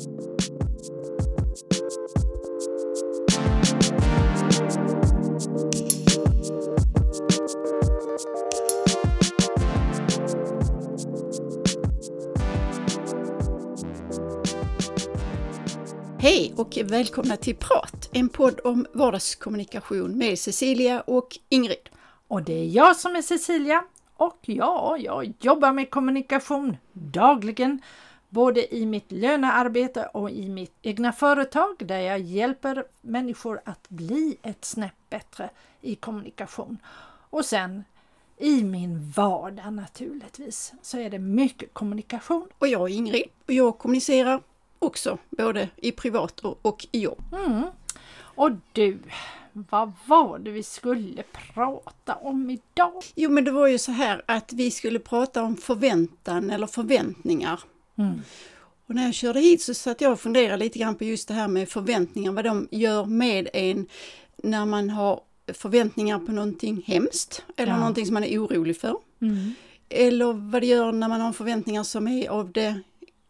Hej och välkomna till Prat, en podd om vardagskommunikation med Cecilia och Ingrid. Och det är jag som är Cecilia och ja, jag jobbar med kommunikation dagligen, både i mitt lönearbete och i mitt egna företag där jag hjälper människor att bli ett snäpp bättre i kommunikation. Och sen i min vardag naturligtvis så är det mycket kommunikation. Och jag är Ingrid och jag kommunicerar också, både i privat och i jobb. Mm. Och du, vad var det vi skulle prata om idag? Jo, men det var ju så här att vi skulle prata om förväntan eller förväntningar. Mm. Och när jag körde hit så satt jag och funderade lite grann på just det här med förväntningar, vad de gör med en när man har förväntningar på någonting hemskt eller Ja. någonting som man är orolig för. Mm. Eller vad det gör när man har förväntningar som är av det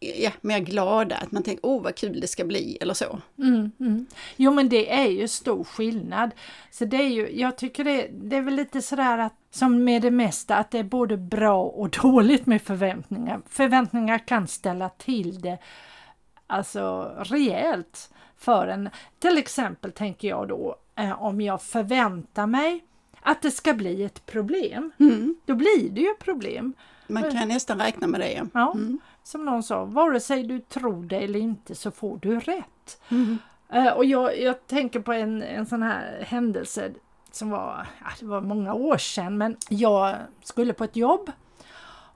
ja, mer glada, att man tänker åh vad kul det ska bli eller så. Mm, mm. Jo men det är ju stor skillnad. Så det är ju, jag tycker det, det är väl lite sådär att som med det mesta att det är både bra och dåligt med förväntningar. Förväntningar kan ställa till det alltså rejält för en. Till exempel tänker jag då eh, om jag förväntar mig att det ska bli ett problem. Mm. Då blir det ju problem. Man kan nästan räkna med det. Ja, Mm. Som någon sa, vare sig du tror det eller inte så får du rätt. Mm. Eh, och jag, jag tänker på en, en sån här händelse som var, ja, det var många år sedan, men jag skulle på ett jobb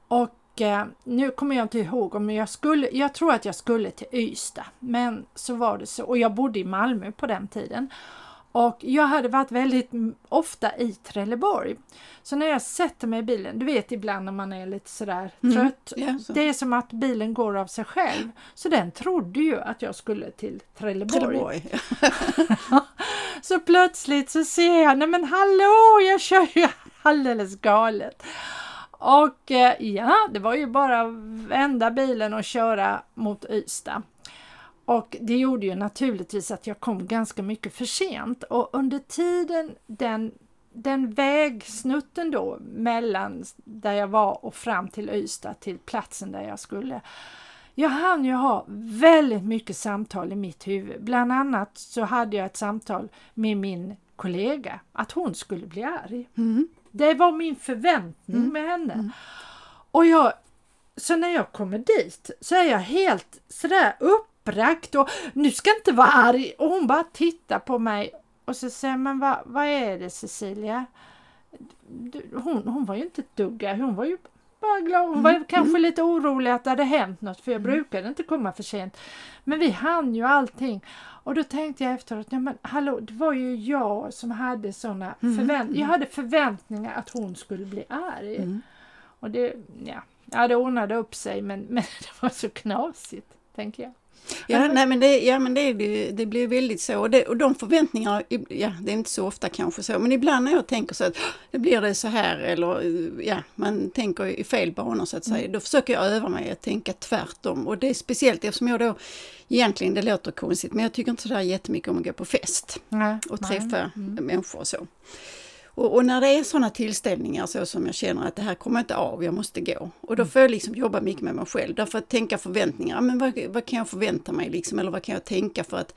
och eh, nu kommer jag inte ihåg om jag skulle, jag tror att jag skulle till Ystad, men så var det så, och jag bodde i Malmö på den tiden. Och jag hade varit väldigt ofta i Trelleborg. Så när jag sätter mig i bilen, du vet ibland när man är lite sådär Mm, trött, ja, så. det är som att bilen går av sig själv. Så den trodde ju att jag skulle till Trelleborg. Trelleborg. Så plötsligt så ser jag, nej men hallå, jag kör ju alldeles galet. Och eh, ja, det var ju bara att vända bilen och köra mot Ystad. Och det gjorde ju naturligtvis att jag kom ganska mycket för sent och under tiden den, den vägsnutten då mellan där jag var och fram till Ystad till platsen där jag skulle. Jag hann ju ha väldigt mycket samtal i mitt huvud. Bland annat så hade jag ett samtal med min kollega att hon skulle bli arg. Mm. Det var min förväntning med henne. Och jag, så när jag kommer dit så är jag helt sådär uppbragt och nu ska jag inte vara arg och hon bara tittar på mig och så säger men vad, vad är det Cecilia? Hon, hon var ju inte ett dugg hon var ju bara glad. Hon var kanske lite orolig att det hade hänt något för jag brukade inte komma för sent. Men vi hann ju allting. Och då tänkte jag efteråt, ja men hallå, det var ju jag som hade såna förväntningar. Jag hade förväntningar att hon skulle bli arg. Mm. Och det, ja, ja, det ordnade upp sig men, men det var så knasigt, tänker jag. Ja, nej, men det, ja, men det, det, det blir väldigt så. Och, det, och de förväntningarna, ja, det är inte så ofta kanske så, men ibland när jag tänker så att "Åh, det blir det så här eller ja, man tänker i fel banor så att säga, då försöker jag öva mig att tänka tvärtom. Och det är speciellt eftersom jag då, egentligen det låter konstigt, men jag tycker inte sådär jättemycket om att gå på fest Nej, och nej. träffa människor och så. Och, och när det är sådana tillställningar så som jag känner att det här kommer inte av, jag måste gå. Och då får jag liksom jobba mycket med mig själv, därför att tänka förväntningar, men vad, vad kan jag förvänta mig liksom, eller vad kan jag tänka för att,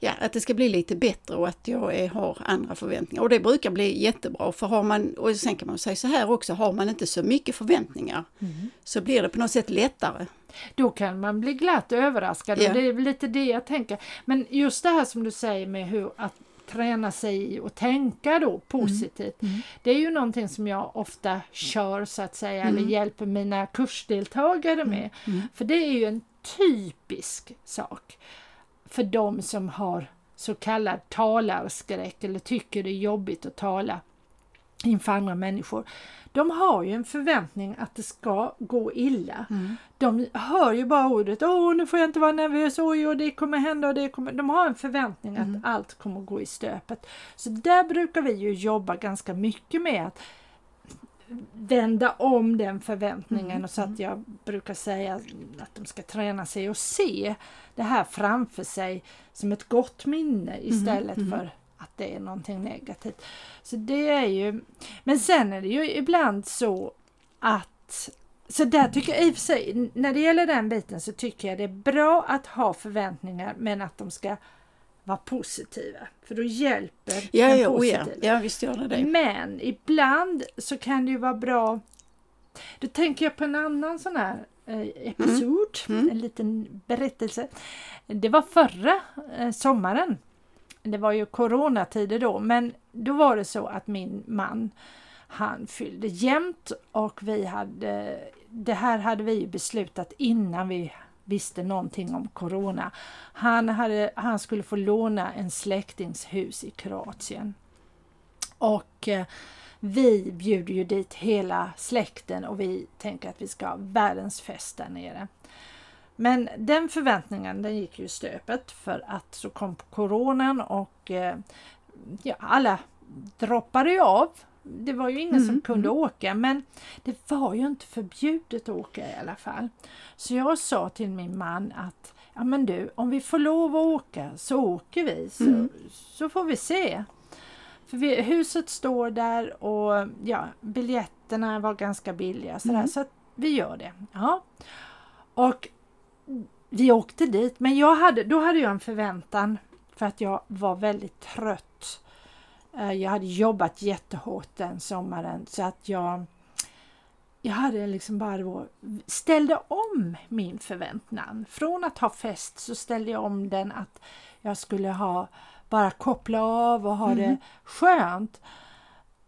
ja, att det ska bli lite bättre och att jag är, har andra förväntningar. Och det brukar bli jättebra, för har man, och sen kan man säga så här också, har man inte så mycket förväntningar så blir det på något sätt lättare. Då kan man bli glatt överraskad Ja. och det är lite det jag tänker. Men just det här som du säger med hur att träna sig i att tänka då positivt. Det är ju någonting som jag ofta kör så att säga eller hjälper mina kursdeltagare med. För det är ju en typisk sak för de som har så kallad talarskräck eller tycker det är jobbigt att tala inför andra människor. De har ju en förväntning att det ska gå illa. De hör ju bara ordet åh nu får jag inte vara nervös, oj och det kommer hända och det kommer. De har en förväntning att allt kommer gå i stöpet. Så där brukar vi ju jobba ganska mycket med att vända om den förväntningen Mm, och så att jag brukar säga att de ska träna sig och se det här framför sig som ett gott minne istället mhm. för att det är någonting negativt. Så det är ju, men sen är det ju ibland så att så där tycker jag i och för sig, när det gäller den biten så tycker jag det är bra att ha förväntningar men att de ska vara positiva. För då hjälper Ja, den ja, oh ja. positiva. ja, visst gör det det. Men ibland så kan det ju vara bra. Då tänker jag på en annan sån här eh, episod, Mm. en liten berättelse. Det var förra eh, sommaren. Det var ju coronatider då, men då var det så att min man han fyllde jämnt och vi hade, det här hade vi beslutat innan vi visste någonting om corona. Han, hade, han skulle få låna en släktings hus i Kroatien. Och eh, vi bjuder ju dit hela släkten och vi tänker att vi ska ha världens fest där nere. Men den förväntningen den gick ju i stöpet för att så kom coronan och eh, ja, alla droppade ju av. Det var ju ingen Mm, som kunde mm. åka men det var ju inte förbjudet att åka i alla fall. Så jag sa till min man att ja men du, om vi får lov att åka så åker vi så, Mm. så får vi se. För vi, huset står där och ja, biljetterna var ganska billiga sådär, Mm. så vi gör det. Ja. Och vi åkte dit men jag hade, då hade jag en förväntan för att jag var väldigt trött. Eh, Jag hade jobbat jättehårt den sommaren så att jag jag hade liksom bara då ställde om min förväntan. Från att ha fest så ställde jag om den att jag skulle ha bara koppla av och ha det Mhm. skönt.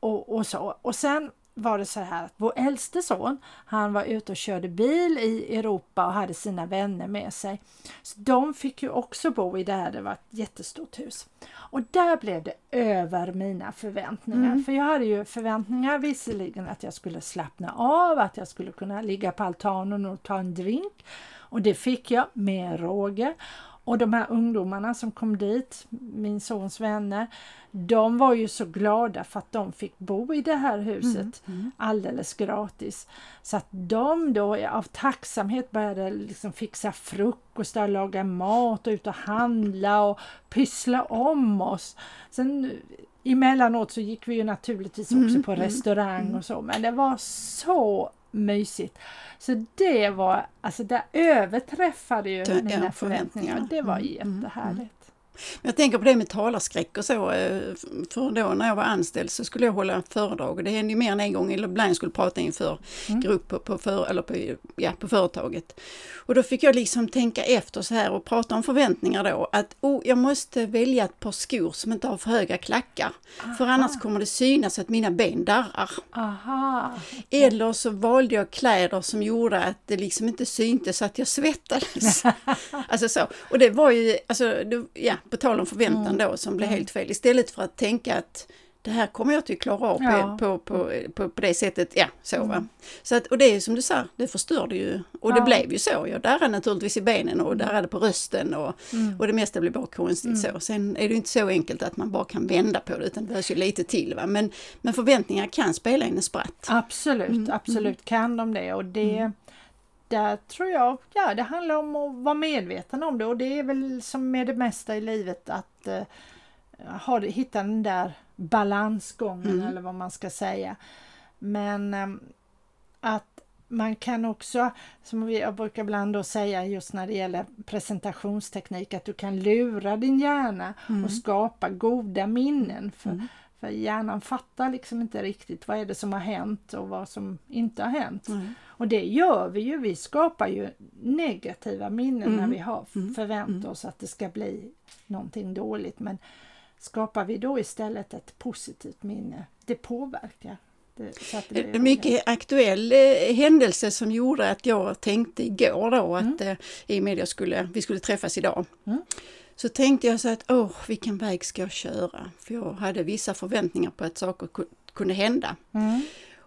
Och, och så. Och sen var det så här att vår äldste son, han var ute och körde bil i Europa och hade sina vänner med sig. Så de fick ju också bo i det här, det var ett jättestort hus. Och där blev det över mina förväntningar. Mm. För jag hade ju förväntningar visserligen att jag skulle slappna av, att jag skulle kunna ligga på altanen och ta en drink. Och det fick jag med råge. Och de här ungdomarna som kom dit, min sons vänner, de var ju så glada för att de fick bo i det här huset Mm. alldeles gratis. Så att de då av tacksamhet började liksom fixa frukostar, laga mat och ut och handla och pyssla om oss. Sen emellanåt så gick vi ju naturligtvis också Mm, på mm, restaurang mm. och så men det var så mysigt. Så det var, alltså det överträffade ju Det- mina förväntningar. Det var Mm, mm, jättehärligt. Men Jag tänker på det med talarskräck och så. eh, För då när jag var anställd så skulle jag hålla föredrag och det hände ju mer än en gång, eller ibland skulle prata inför Mm. grupp på, för, eller på, ja, på företaget. Och då fick jag liksom tänka efter så här och prata om förväntningar då. Att oh, jag måste välja ett par skor som inte har för höga klackar. För annars kommer det synas att mina ben darrar. Aha! Eller så valde jag kläder som gjorde att det liksom inte syntes att jag svettades. alltså så. Och det var ju, alltså, det, ja, på tal om förväntan då som blev helt fel. Istället för att tänka att det här kommer jag att klara av på, Ja. på, på, på, på det sättet. Ja, så va. Så att, och det är som du sa, det förstörde ju. Och det Ja. blev ju så. Jag darrade naturligtvis i benen och darrade på rösten och, Mm. och det mesta blev bara konstigt så. Sen är det inte så enkelt att man bara kan vända på det utan det behövs ju lite till. Va? Men, men förväntningar kan spela in en spratt. Absolut, Mm, absolut kan de det och det där tror jag, ja det handlar om att vara medveten om det och det är väl som med det mesta i livet att eh, ha, hitta den där balansgången Mm. eller vad man ska säga. Men eh, att man kan också, som jag brukar ibland då säga just när det gäller presentationsteknik, att du kan lura din hjärna Mm. och skapa goda minnen. För, Mm. För hjärnan fattar liksom inte riktigt vad är det som har hänt och vad som inte har hänt. Mm. Och det gör vi ju, vi skapar ju negativa minnen Mm. när vi har Mm. förväntat Mm. oss att det ska bli någonting dåligt. Men skapar vi då istället ett positivt minne, det påverkar. Det, mycket aktuell eh, händelse som gjorde att jag tänkte igår då att eh, i och med att vi skulle träffas idag. Mm. Så tänkte jag så att åh, vilken väg ska jag köra? För jag hade vissa förväntningar på att saker ku- kunde hända. Mm.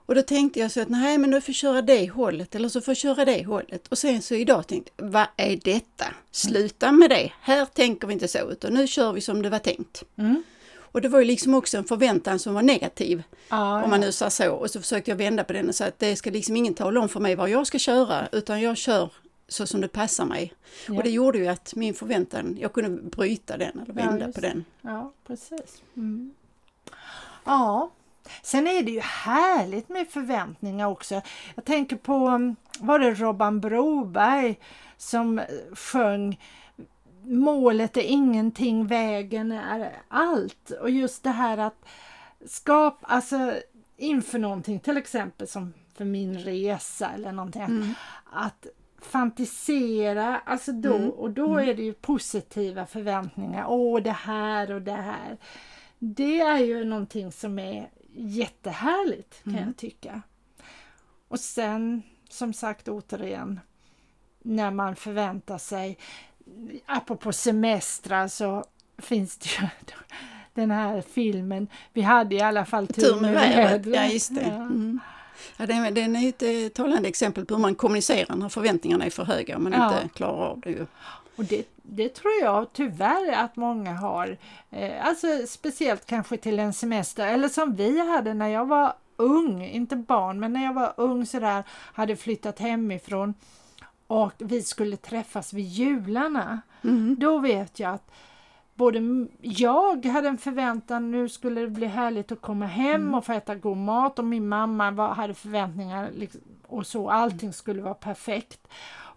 Och då tänkte jag så att nej men nu får jag köra det hållet eller så får jag köra det hållet. Och sen så idag tänkte jag, vad är detta? Sluta med det, här tänker vi inte så utan nu kör vi som det var tänkt. Mm. Och det var ju liksom också en förväntan som var negativ, Ja, om man nu sa så. Och så försökte jag vända på den och säga att det ska liksom ingen tala om för mig vad jag ska köra, utan jag kör så som det passar mig. Ja. Och det gjorde ju att min förväntan, jag kunde bryta den eller Ja, vända just på den. Ja, precis. Mm. Ja, sen är det ju härligt med förväntningar också. Jag tänker på, var det Robban Broberg som sjöng Målet är ingenting, vägen är allt. Och just det här att skapa, alltså inför någonting, till exempel som för min resa eller någonting. Mm. Att fantisera, alltså då, Mm. och då är det ju positiva förväntningar. Åh, det här och det här. Det är ju någonting som är jättehärligt kan Mm. jag tycka. Och sen, som sagt återigen, när man förväntar sig, apropå semestrar så finns det ju den här filmen, vi hade i alla fall Tur med vädret, ja just det. Mm. Ja, den, den är ett eh, talande exempel på hur man kommunicerar när förväntningarna är för höga och man Ja. inte klarar av det. Ju. Och det, det tror jag tyvärr att många har. Eh, alltså speciellt kanske till en semester eller som vi hade när jag var ung, inte barn, men när jag var ung sådär, hade flyttat hemifrån och vi skulle träffas vid jularna. Mm. Då vet jag att både jag hade en förväntan, nu skulle det bli härligt att komma hem Mm. och få äta god mat och min mamma var, hade förväntningar liksom, och så, allting skulle vara perfekt.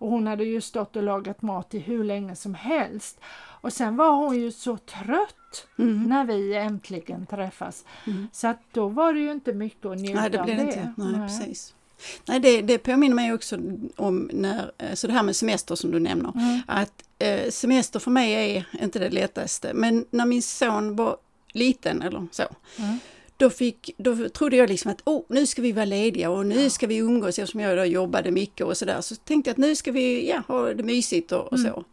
Och hon hade ju stått och lagat mat i hur länge som helst. Och sen var hon ju så trött Mm. när vi äntligen träffas. Mm. Så att då var det ju inte mycket att njuta Nej, det av blir det inte. Nej, precis. Nej, det, det påminner mig också om när, eh, så det här med semester som du nämner. Mm. Att semester för mig är inte det lättaste, men när min son var liten eller så, Mm. då, fick, då trodde jag liksom att oh, nu ska vi vara lediga och nu ska vi umgås eftersom jag då jobbade mycket och sådär. Så tänkte jag att nu ska vi ja, ha det mysigt och, och Mm.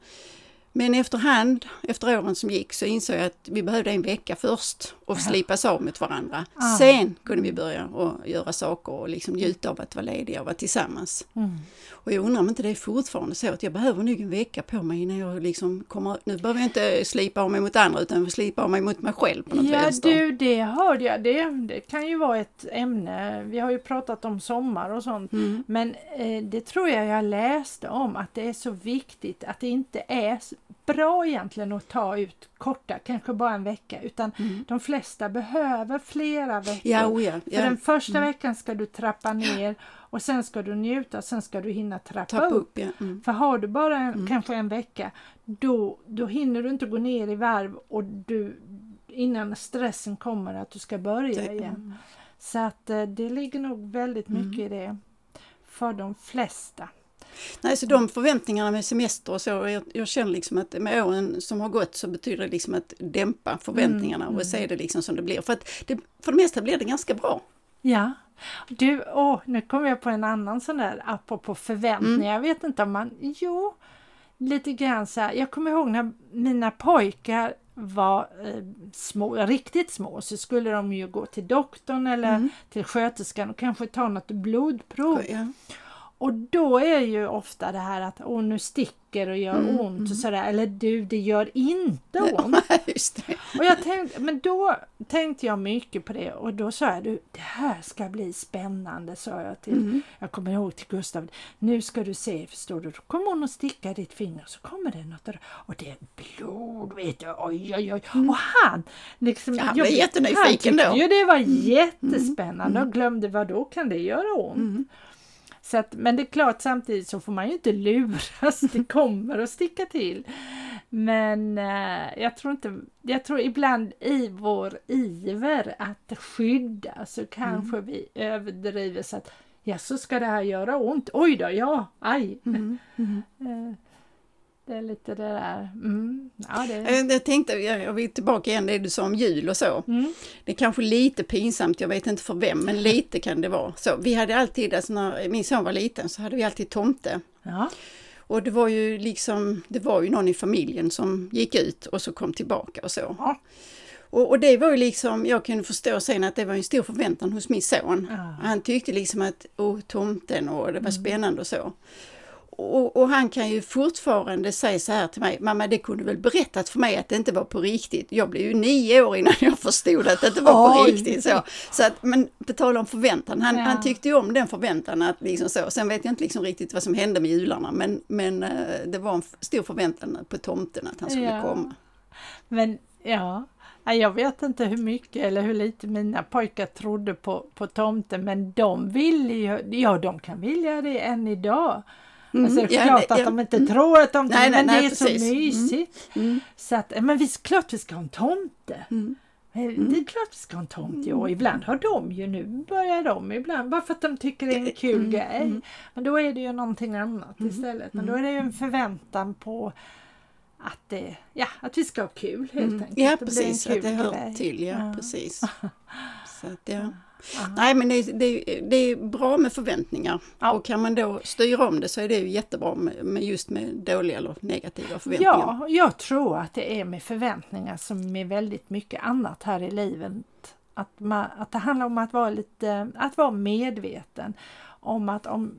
Men efterhand, efter åren som gick, så insåg jag att vi behövde en vecka först och slipas av mot varandra. Ah. Sen kunde vi börja och göra saker och liksom njuta av att vara lediga och vara tillsammans. Mm. Och jag undrar om inte det är fortfarande så att jag behöver nog en vecka på mig innan jag liksom kommer, nu behöver jag inte slipa av mig mot andra utan slipa av mig mot mig själv på något Ja vänster. du, det hörde jag. Det, det kan ju vara ett ämne. Vi har ju pratat om sommar och sånt. Mm. Men eh, det tror jag jag läste om att det är så viktigt att det inte är bra egentligen att ta ut korta, kanske bara en vecka, utan Mm. de flesta behöver flera veckor. Ja, oh ja, För ja. den första Mm. veckan ska du trappa ner och sen ska du njuta, sen ska du hinna trappa Tappa upp. upp. Mm. För har du bara en, Mm. kanske en vecka, då, då hinner du inte gå ner i varv och du, innan stressen kommer att du ska börja Det- igen. Så att eh, det ligger nog väldigt Mm. mycket i det för de flesta. Nej, så de förväntningarna med semester och så, jag, jag känner liksom att med åren som har gått så betyder det liksom att dämpa förväntningarna Mm, och se det liksom som det blir. För att det, för det mesta blir det ganska bra. Ja. Du, åh, nu kommer jag på en annan sån där apropå förväntningar. Mm. Jag vet inte om man, jo, lite grann så här. Jag kommer ihåg när mina pojkar var eh, små, riktigt små så skulle de ju gå till doktorn eller Mm. till sköterskan och kanske ta något blodprov. Ja. Och då är ju ofta det här att åh nu sticker och gör Mm, ont mm. och sådär. Eller du, det gör inte ont. Och jag tänkte, men då tänkte jag mycket på det och då sa jag du, det här ska bli spännande sa jag till, Mm. jag kommer ihåg till Gustav, nu ska du se, förstår du, då kommer hon att sticka ditt finger och så kommer det något och det är blod, vet du, oj oj oj. Och han, liksom, Mm. Ja, han jag- blev jättenyfiken han då. tyckte ju det var jättespännande och glömde vad då kan det göra ont? Mm. Så att, men det är klart samtidigt så får man ju inte luras, det kommer att sticka till. Men eh, jag tror inte, jag tror ibland i vår iver att skydda så kanske vi överdriver så att ja så ska det här göra ont, oj då, ja, aj. Mm. Mm. Det är lite det där, mm, ja det Jag tänkte, jag vill tillbaka igen det du sa om jul och så. mm, Det är kanske lite pinsamt, jag vet inte för vem, men lite kan det vara. Så vi hade alltid, alltså när min son var liten så hade vi alltid tomte. ja, Och det var ju liksom, det var ju någon i familjen som gick ut och så kom tillbaka och så. Ja. Och, och det var ju liksom, jag kunde förstå sen att det var en stor förväntan hos min son. Ja. Han tyckte liksom att, åh tomten och det var spännande och så. Och, och, han kan ju fortfarande säga så här till mig, mamma det kunde väl berättat för mig att det inte var på riktigt. Jag blev ju nio år innan jag förstod att det inte var på riktigt. Så, så att, men på tal om förväntan, han, ja. han tyckte ju om den förväntan att liksom så. Sen vet jag inte liksom riktigt vad som hände med jularna men, men eh, det var en stor förväntan på tomten att han skulle ja. komma. Men ja, jag vet inte hur mycket eller hur lite mina pojkar trodde på, på tomten men de ville ju, ja de kan vilja det än idag. Mm, alltså klart ja, att de inte mm, tror att de nej, men nej, det är precis. så mysigt. Mm, mm, så att, men visst, klart vi ska ha en tomte. Mm. Mm. Det är klart vi ska ha en tomt i år. Ibland har de ju nu, börjar de ibland, bara för att de tycker det är en kul mm. grej. Men då är det ju någonting annat istället. Men då är det ju en förväntan på att, det, ja, att vi ska ha kul helt enkelt. Ja precis, att det hör grej. till. Ja, ja. precis. Så att, ja. Nej men det, det, det, är bra med förväntningar ja. och kan man då styra om det så är det ju jättebra med, med just med dåliga eller negativa förväntningar. Ja, jag tror att det är med förväntningar som med väldigt mycket annat här i livet. Att, man, att det handlar om att vara lite, att vara medveten om att om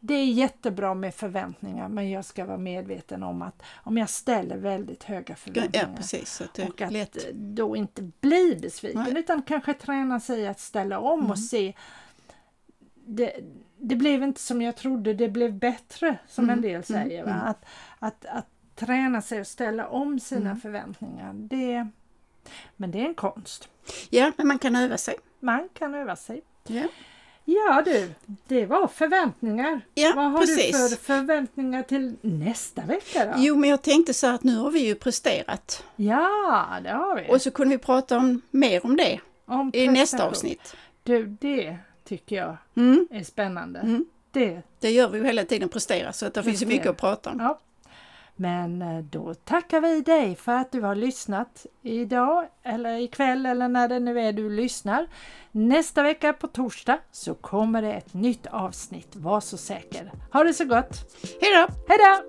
det är jättebra med förväntningar men jag ska vara medveten om att om jag ställer väldigt höga förväntningar ja, precis, att och att lätt. då inte bli besviken Nej. utan kanske träna sig att ställa om mm. och se det, det blev inte som jag trodde, det blev bättre som mm. en del mm. säger. Mm. Att, att, att träna sig att ställa om sina mm. förväntningar. Det, men det är en konst. Ja, men man kan öva sig. Man kan öva sig. Ja. Ja du, det var förväntningar. Ja, Vad har precis. du för förväntningar till nästa vecka då? Jo, men jag tänkte så att nu har vi ju presterat. Ja, det har vi. Och så kunde vi prata om, mer om det om i nästa avsnitt. Du, det tycker jag mm. är spännande. Mm. Det. det gör vi ju hela tiden, prestera, så att det finns ju mycket att prata om. Ja. Men eh, då tackar vi dig för att du har lyssnat idag eller ikväll eller när det nu är du lyssnar. Nästa vecka på torsdag så kommer det ett nytt avsnitt, var så säker. Ha det så gott! Hejdå! Hejdå!